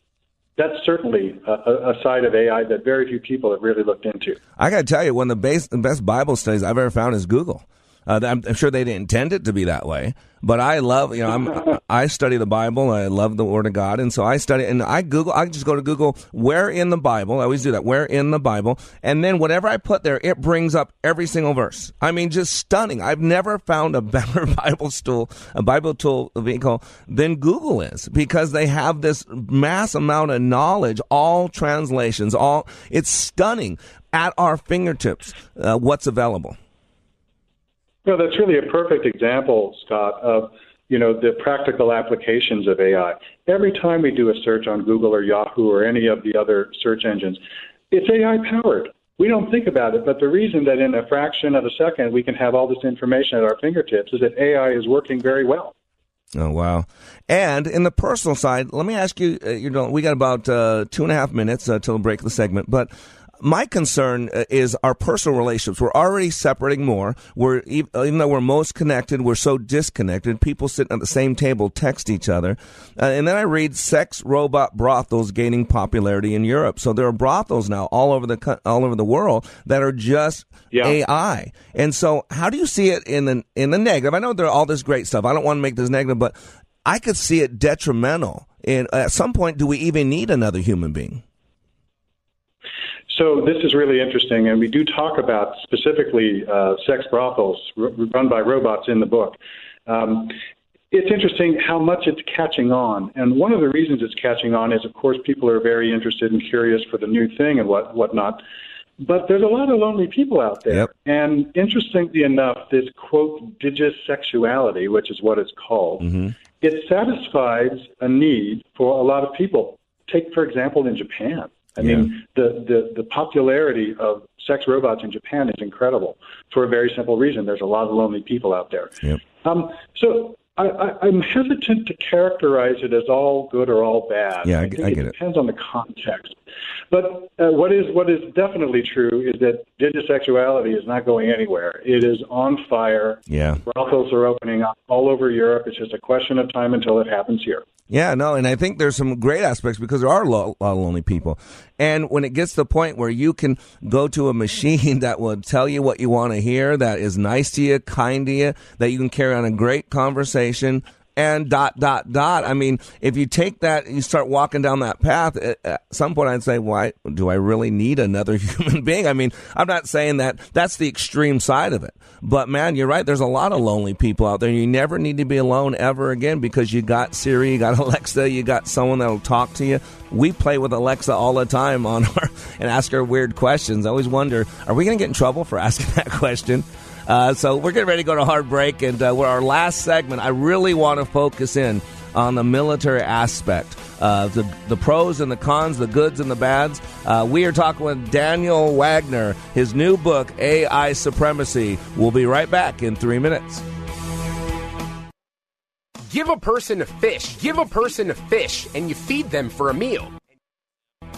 that's certainly a, a side of AI that very few people have really looked into. I got to tell you, one of the base, the best Bible studies I've ever found is Google. Uh, I'm, I'm sure they didn't intend it to be that way, but I love, you know, I'm, <laughs> I study the Bible. I love the Word of God, and so I study and I Google. I just go to Google where in the Bible. I always do that. Where in the Bible, and then whatever I put there, it brings up every single verse. I mean, just stunning. I've never found a <laughs> better Bible tool, a Bible tool vehicle than Google is because they have this mass amount of knowledge, all translations, all. It's stunning at our fingertips. Uh, what's available. No, that's really a perfect example, Scott, of you know the practical applications of AI. Every time we do a search on Google or Yahoo or any of the other search engines, it's AI powered. We don't think about it, but the reason that in a fraction of a second we can have all this information at our fingertips is that AI is working very well. Oh wow! And in the personal side, let me ask you. Uh, you know, we got about uh, two and a half minutes uh, till break the segment, but my concern uh, is our personal relationships. We're already separating more. We're even though we're most connected, we're so disconnected. People sitting at the same table text each other, uh, and then I read sex robot brothels gaining popularity in Europe. So there are brothels now all over the all over the world that are just AI. And so, how do you see it in the in the negative? I know there are all this great stuff. I don't want to make this negative, but I could see it detrimental. And at some point, do we even need another human being? So this is really interesting, and we do talk about specifically uh, sex brothels r- run by robots in the book. Um, it's interesting how much it's catching on, and one of the reasons it's catching on is, of course, people are very interested and curious for the new thing and what whatnot. But there's a lot of lonely people out there, and interestingly enough, this quote digisexuality, which is what it's called, it satisfies a need for a lot of people. Take, for example, in Japan. I yeah. mean, the, the, the popularity of sex robots in Japan is incredible for a very simple reason. There's a lot of lonely people out there. Yep. Um, so I, am hesitant to characterize it as all good or all bad. Yeah, I, I, think I get it. it. Depends on the context. But uh, what is what is definitely true is that digitosexuality is not going anywhere. It is on fire. Yeah, brothels are opening up all over Europe. It's just a question of time until it happens here. Yeah, no, and I think there's some great aspects because there are a lot of uh, lonely people. And when it gets to the point where you can go to a machine <laughs> that will tell you what you want to hear, that is nice to you, kind to you, that you can carry on a great conversation, and dot dot dot. I mean, if you take that, and you start walking down that path. Eh, eh, at some point, I'd say, "Why do I really need another <laughs> human being?" I mean, I'm not saying that that's the extreme side of it, but man, you're right. There's a lot of lonely people out there. You never need to be alone ever again because you got Siri, you got <laughs> Alexa, you got someone that'll talk to you. We play with Alexa all the time on <laughs> our and ask her weird questions. I always wonder, are we going to get in trouble for asking that question? Uh, so we're getting ready to go to hard break, and uh, we're our last segment. I really want to focus in on the military aspect, uh, the the pros and the cons, the goods and the bads. Uh, we are talking with Daniel Wagner. His new book, AI Supremacy. We'll be right back in three minutes. Give a person a fish. Give a person a fish, and you feed them for a meal.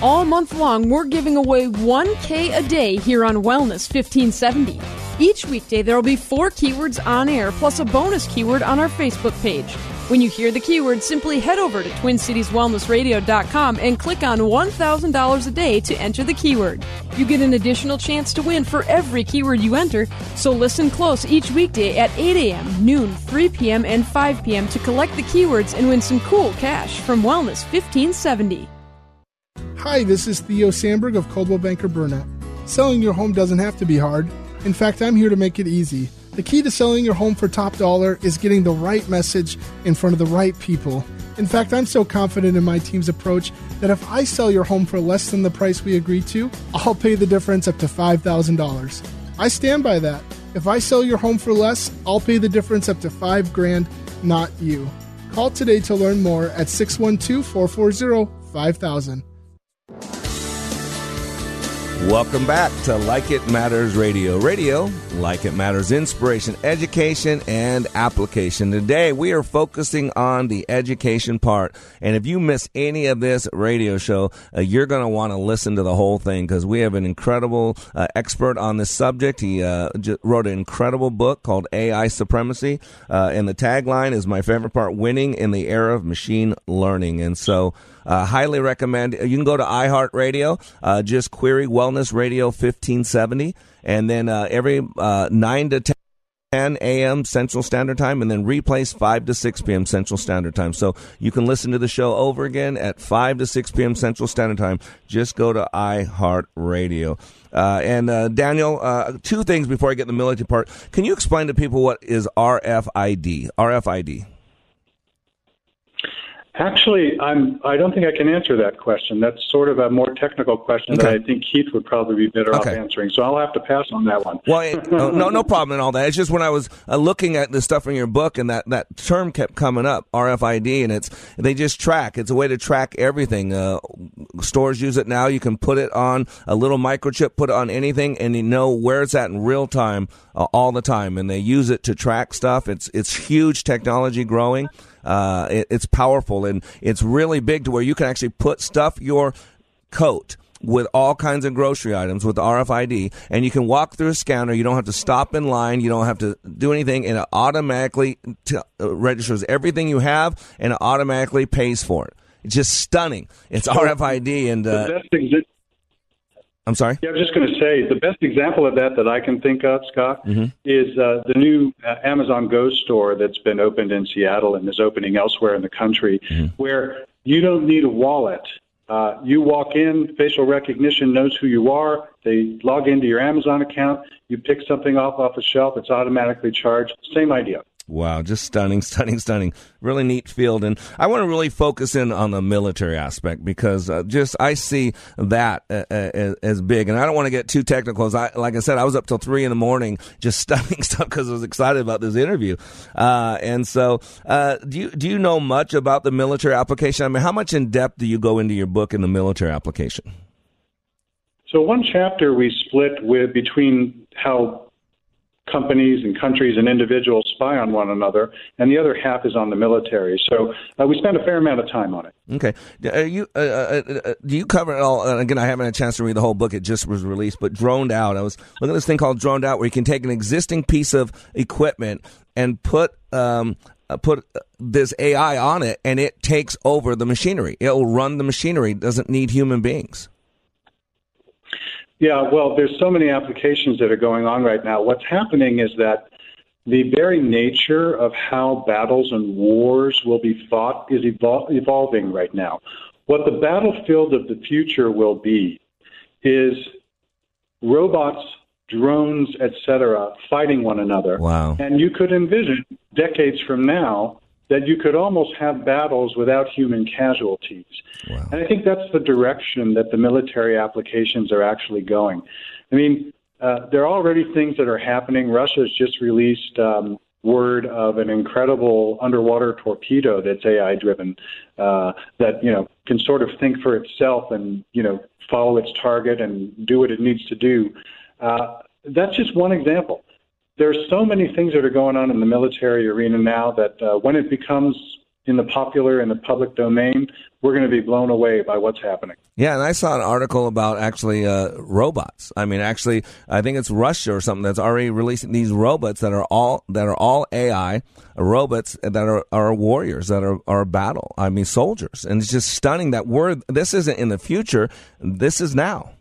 All month long, we're giving away 1K a day here on Wellness 1570. Each weekday, there will be four keywords on air plus a bonus keyword on our Facebook page. When you hear the keyword, simply head over to TwinCitiesWellnessRadio.com and click on $1,000 a day to enter the keyword. You get an additional chance to win for every keyword you enter, so listen close each weekday at 8 a.m., noon, 3 p.m., and 5 p.m. to collect the keywords and win some cool cash from Wellness 1570. Hi, this is Theo Sandberg of Coldwell Banker Burnett. Selling your home doesn't have to be hard. In fact, I'm here to make it easy. The key to selling your home for top dollar is getting the right message in front of the right people. In fact, I'm so confident in my team's approach that if I sell your home for less than the price we agreed to, I'll pay the difference up to $5,000. I stand by that. If I sell your home for less, I'll pay the difference up to 5 grand, not you. Call today to learn more at 612 440 5000. Welcome back to Like It Matters Radio. Radio, like it matters, inspiration, education, and application. Today, we are focusing on the education part. And if you miss any of this radio show, uh, you're going to want to listen to the whole thing because we have an incredible uh, expert on this subject. He uh, wrote an incredible book called AI Supremacy. Uh, and the tagline is my favorite part winning in the era of machine learning. And so, uh, highly recommend. You can go to iHeartRadio, uh, just query Wellness Radio 1570. And then uh, every uh, 9 to 10. 10 a.m. Central Standard Time and then replays 5 to 6 p.m. Central Standard Time. So you can listen to the show over again at 5 to 6 p.m. Central Standard Time. Just go to iHeartRadio. Uh, and uh, Daniel, uh, two things before I get the military part. Can you explain to people what is RFID? RFID. Actually, I'm. I don't think I can answer that question. That's sort of a more technical question that I think Keith would probably be better Okay. off answering. So I'll have to pass on that one. Well, it, <laughs> no, no, no problem in all that. It's just when I was uh, looking at the stuff in your book, and that, that term kept coming up, RFID, and it's they just track. It's a way to track everything. Uh, stores use it now. You can put it on a little microchip, put it on anything, and you know where it's at in real time, uh, all the time. And they use it to track stuff. It's it's huge technology growing. Uh, it, it's powerful, and it's really big to where you can actually put stuff your coat with all kinds of grocery items with RFID, and you can walk through a scanner. You don't have to stop in line. You don't have to do anything, and it automatically t- uh, registers everything you have, and it automatically pays for it. It's just stunning. It's RFID, and the uh, best exa- I'm sorry. Yeah, I was just going to say the best example of that that I can think of, Scott, Mhm. is uh, the new uh, Amazon Go store that's been opened in Seattle and is opening elsewhere in the country, where you don't need a wallet. Uh, you walk in, facial recognition knows who you are. They log into your Amazon account. You pick something off off a shelf. It's automatically charged. Same idea. Wow, just stunning, <laughs> stunning, stunning. Really neat field. And I want to really focus in on the military aspect because uh, just I see that uh, uh, as, as big. And I don't want to get too technical. As I, like I said, I was up till three in the morning <laughs> just studying <laughs> stuff because I was excited about this interview. Uh, and so, uh, do you do you know much about the military application? I mean, how much in depth do you go into your book in the military application? So one chapter we split with between how companies and countries and individuals spy on one another, and the other half is on the military. So uh, we spent a fair amount of time on it. Okay. Are you uh, uh, uh, do you cover it all? And again, I haven't had a chance to read the whole book; it just was released. But droned out, I was looking at this thing called droned out, where you can take an existing piece of equipment and put um, uh, put uh, this AI on it, and it takes over the machinery. It will run the machinery. It doesn't need human beings. Yeah, well, there's so many applications that are going on right now. What's happening is that the very nature of how battles and wars will be fought is evol- evolving right now. What the battlefield of the future will be is robots, drones, etc., fighting one another. Wow. And you could envision decades from now that you could almost have battles without human casualties. And I think that's the direction that the military applications are actually going. I mean, uh, there are already things that are happening. Russia's just released um, word of an incredible underwater torpedo that's AI driven, uh, that you know can sort of think for itself and you know follow its target and do what it needs to do. Uh, that's just one example there's so many things that are going on in the military arena now that uh, when it becomes in the popular and the public domain, we're going to be blown away by what's happening. Yeah, and I saw an article about actually uh, robots. I mean, actually, I think it's Russia or something that's already releasing these robots that are all that are all AI uh, robots that are, are warriors that are, are battle. I mean, soldiers, and it's just stunning that we're this isn't in the future. This is now.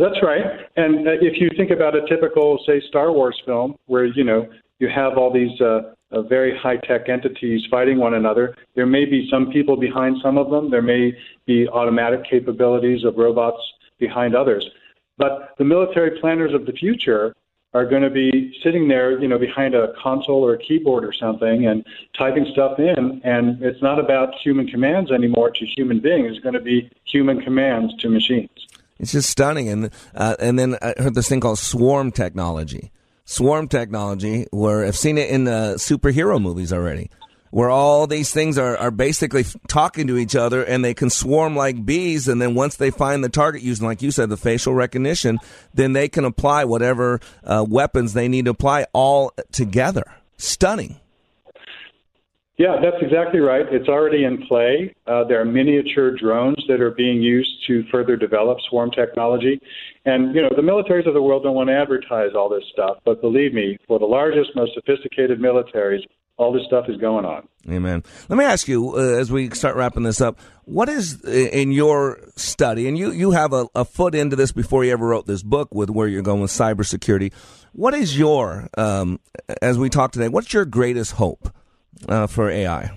That's right. And uh, if you think about a typical, say, Star Wars film, where you know you have all these uh, uh, very high-tech entities fighting one another, there may be some people behind some of them. There may be automatic capabilities of robots behind others. But the military planners of the future are going to be sitting there, you know, behind a console or a keyboard or something and typing stuff in. And it's not about human commands anymore to human beings. It's going to be human commands to machines. It's just stunning. And uh, and then I heard this thing called swarm technology. Swarm technology, where I've seen it in uh, superhero movies already, where all these things are, are basically talking to each other and they can swarm like bees. And then once they find the target using, like you said, the facial recognition, then they can apply whatever uh, weapons they need to apply all together. Stunning. Yeah, that's exactly right. It's already in play. Uh, there are miniature drones that are being used to further develop swarm technology. And, you know, the militaries of the world don't want to advertise all this stuff, but believe me, for the largest, most sophisticated militaries, all this stuff is going on. Amen. Let me ask you uh, as we start wrapping this up. What is in your study, and you you have a, a, foot into this before you ever wrote this book with where you're going with cybersecurity. What is your, um, as we talk today, what's your greatest hope uh, for AI?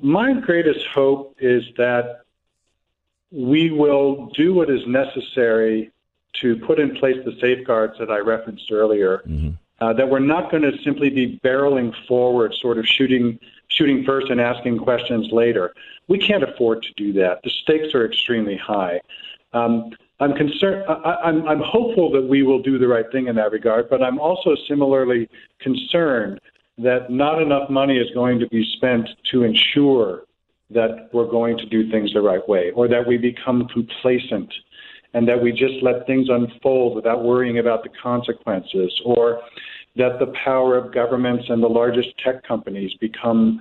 My greatest hope is that we will do what is necessary to put in place the safeguards that I referenced earlier. Mm-hmm. Uh, that we're not going to simply be barreling forward, sort of shooting shooting first and asking questions later. We can't afford to do that. The stakes are extremely high. Um, I'm concerned. I, I'm, I'm hopeful that we will do the right thing in that regard, but I'm also similarly concerned that not enough money is going to be spent to ensure that we're going to do things the right way, or that we become complacent and that we just let things unfold without worrying about the consequences, or that the power of governments and the largest tech companies become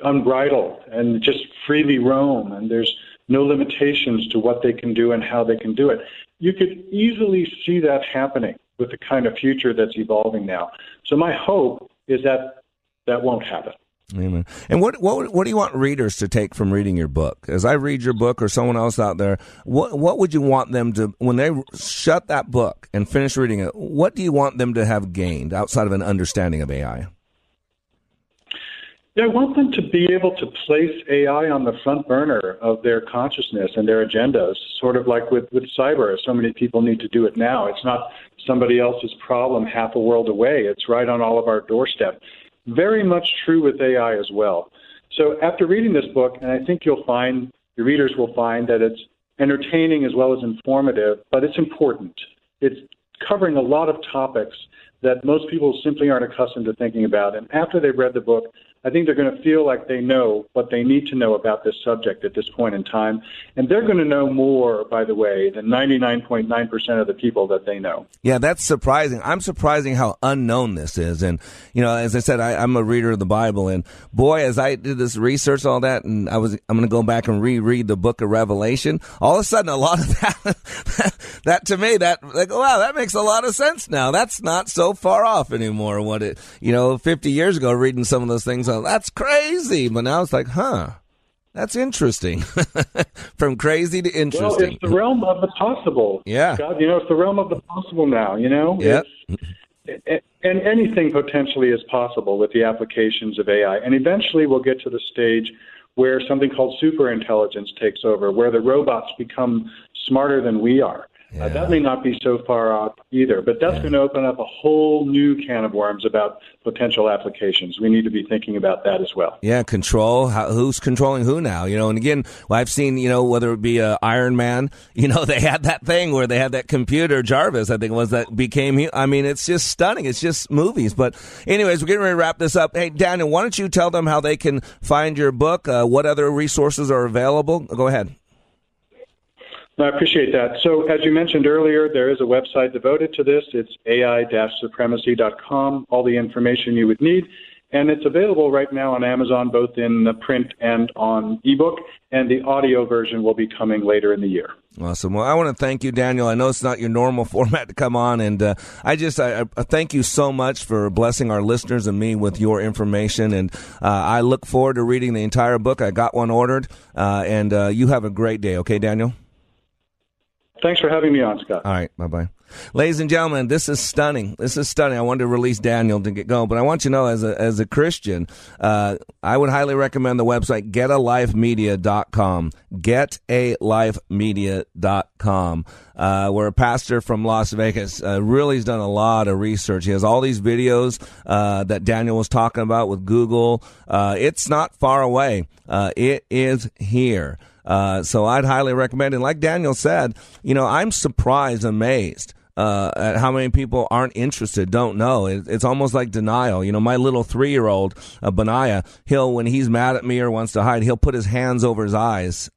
unbridled and just freely roam, and there's no limitations to what they can do and how they can do it. You could easily see that happening with the kind of future that's evolving now. So my hope is that that won't happen. Amen. And what what what do you want readers to take from reading your book? As I read your book, or someone else out there, what what would you want them to when they shut that book and finish reading it? What do you want them to have gained outside of an understanding of AI? Yeah, I want them to be able to place AI on the front burner of their consciousness and their agendas, sort of like with, with cyber. So many people need to do it now. It's not somebody else's problem half a world away. It's right on all of our doorstep. Very much true with AI as well. So after reading this book, and I think you'll find, your readers will find that it's entertaining as well as informative, but it's important. It's covering a lot of topics that most people simply aren't accustomed to thinking about. And after they've read the book, I think they're going to feel like they know what they need to know about this subject at this point in time. And they're going to know more, by the way, than 99.9% of the people that they know. Yeah, that's surprising. I'm surprising how unknown this is. And, you know, as I said, I, am a reader of the Bible. And boy, as I did this research, all that, and I was, I'm going to go back and reread the book of Revelation. All of a sudden, a lot of <laughs> that, that to me, that, like, wow, that makes a lot of sense now. That's not so far off anymore. What it, you know, 50 years ago, reading some of those things that's crazy. But now it's like, huh, that's interesting. <laughs> From crazy to interesting. Well, it's the realm of the possible. Yeah. God, you know, it's the realm of the possible now, you know? Yeah. And anything potentially is possible with the applications of AI. And eventually we'll get to the stage where something called superintelligence takes over, where the robots become smarter than we are. Yeah. Uh, that may not be so far off either, but that's yeah. going to open up a whole new can of worms about potential applications. We need to be thinking about that as well. Yeah, control. How, who's controlling who now? You know, and again, I've seen, you know, whether it be uh, Iron Man, <laughs> you know, they had that thing where they had that computer, Jarvis, I think it was, that became, I mean, it's just stunning. It's just movies. But, anyways, we're getting ready to wrap this up. Hey, Daniel, why don't you tell them how they can find your book? Uh, what other resources are available? Go ahead. I appreciate that. So, as you mentioned earlier, there is a website devoted to this. It's ai-supremacy.com, all the information you would need. And it's available right now on Amazon, both in the print and on ebook. And the audio version will be coming later in the year. Awesome. Well, I want to thank you, Daniel. I know it's not your normal <laughs> format to come on, and uh, I just I, I, thank you so much for blessing our listeners and me with your information. And uh, I look forward to reading the entire book. I got one ordered, uh, and uh, you have a great day. Okay, Daniel. Thanks for having me on, Scott. All right. Bye bye. Ladies and gentlemen, this is stunning. This is stunning. I wanted to release Daniel to get going, but I want you to know as a, as a Christian, uh, I would highly recommend the website getalifemedia.com. Getalifemedia.com. Uh, where a pastor from Las Vegas uh, really has done a lot of research. He has all these videos uh, that Daniel was talking about with Google. Uh, it's not far away. Uh, it is here. Uh, so I'd highly recommend it. Like Daniel said, you know, I'm surprised, amazed. Uh, at how many people aren't interested, don't know. It, it's almost like denial. You know, my little three year old, uh, Benaiah, he'll, when he's mad at me or wants to hide, he'll put his hands over his eyes.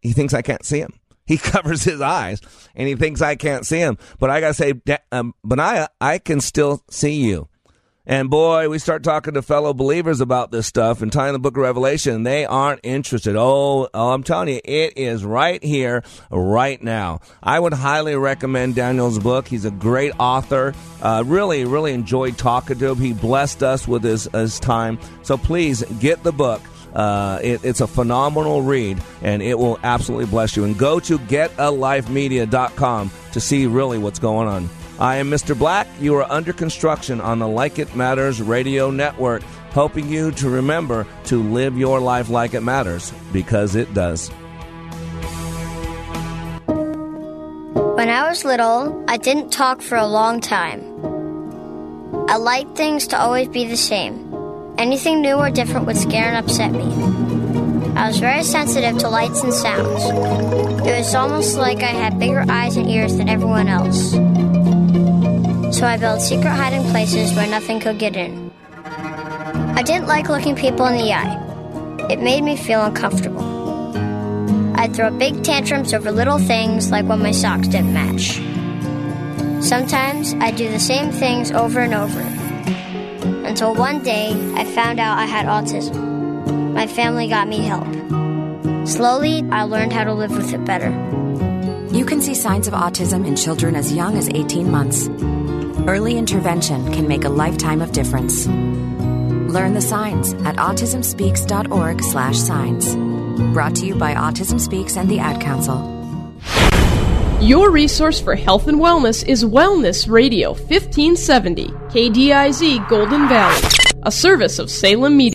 He thinks I can't see him. He <laughs> covers his eyes and he thinks I can't see him. But I got to say, um, I can still see you. And boy, we start talking to fellow believers about this stuff and tying the book of Revelation. They aren't interested. Oh, oh, I'm telling you, it is right here, right now. I would highly recommend Daniel's book. He's a great author. Uh, really, really enjoyed talking to him. He blessed us with his, his time. So please get the book. Uh, it, it's a phenomenal read, and it will absolutely bless you. And go to getalifemedia.com to see really what's going on. I am Mr. Black. You are under construction on the Like It Matters radio network, helping you to remember to live your life like it matters, because it does. When I was little, I didn't talk for a long time. I liked things to always be the same. Anything new or different would scare and upset me. I was very sensitive to lights and sounds. It was almost like I had bigger eyes and ears than everyone else. So I built secret hiding places where nothing could get in. I didn't like looking people in the eye. It made me feel uncomfortable. I'd throw big tantrums over little things like when my socks didn't match. Sometimes I'd do the same things over and over until one day I found out I had autism. My family got me help. Slowly, I learned how to live with it better. You can see signs of autism in children as young as 18 months. Early intervention can make a lifetime of difference. Learn the signs at autismspeaks.org/signs. Brought to you by Autism Speaks and the Ad Council. Your resource for health and wellness is Wellness Radio 1570, KDIZ Golden Valley, a service of Salem Media.